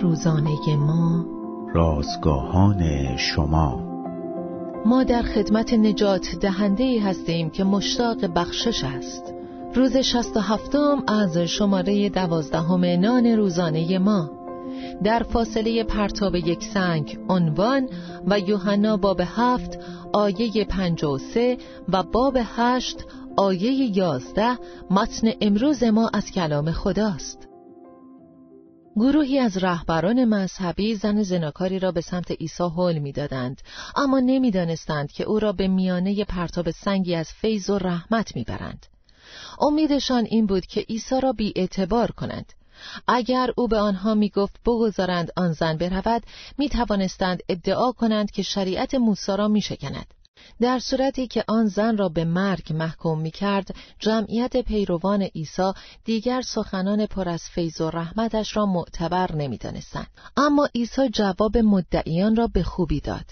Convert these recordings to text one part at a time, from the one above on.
روزانه ما. رازگاهان شما. ما در خدمت نجات دهنده ای هستیم که مشتاق بخشش است. روز شست و هفتم از شماره دوازدهم نان روزانه ما. در فاصله پرتاب یک سنگ عنوان و یوحنا باب هفت آیه پنج و سه و باب هشت آیه یازده متن امروز ما از کلام خداست. گروهی از رهبران مذهبی زن زناکاری را به سمت عیسی حل می‌دادند. اما نمی‌دانستند که او را به میانه پرتاب سنگی از فیض و رحمت می‌برند. امیدشان این بود که عیسی را بی اعتبار کنند. اگر او به آنها می‌گفت بگذارند آن زن برود می توانستند ادعا کنند که شریعت موسی را می شکند. در صورتی که آن زن را به مرگ محکوم می کرد جمعیت پیروان عیسی دیگر سخنان پر از فیض و رحمتش را معتبر نمی دانستن. اما عیسی جواب مدعیان را به خوبی داد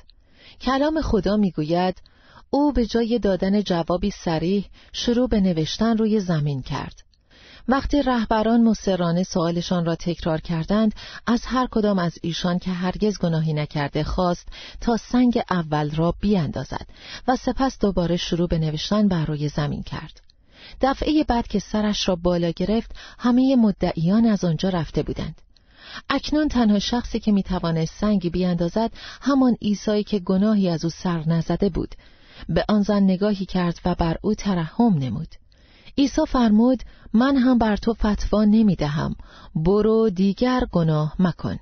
کلام خدا می گوید او به جای دادن جوابی سریح شروع به نوشتن روی زمین کرد وقتی رهبران مصرانه سوالشان را تکرار کردند از هر کدام از ایشان که هرگز گناهی نکرده خواست تا سنگ اول را بیاندازد و سپس دوباره شروع به نوشتن بر روی زمین کرد. دفعه بعد که سرش را بالا گرفت همه مدعیان از آنجا رفته بودند. اکنون تنها شخصی که می‌توانست سنگی بیاندازد همان عیسایی که گناهی از او سر نزده بود. به آن زن نگاهی کرد و بر او ترحم نمود. عیسی فرمود من هم بر تو فتوا نمی دهم برو دیگر گناه مکن.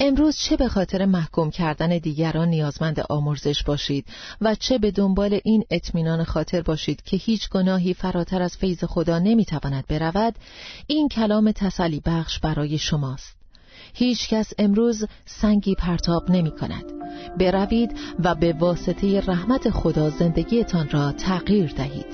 امروز چه به خاطر محکوم کردن دیگران نیازمند آمرزش باشید و چه به دنبال این اطمینان خاطر باشید که هیچ گناهی فراتر از فیض خدا نمی‌تواند برود این کلام تسلی بخش برای شماست. هیچ کس امروز سنگی پرتاب نمی کند بروید و به واسطه رحمت خدا زندگیتان را تغییر دهید.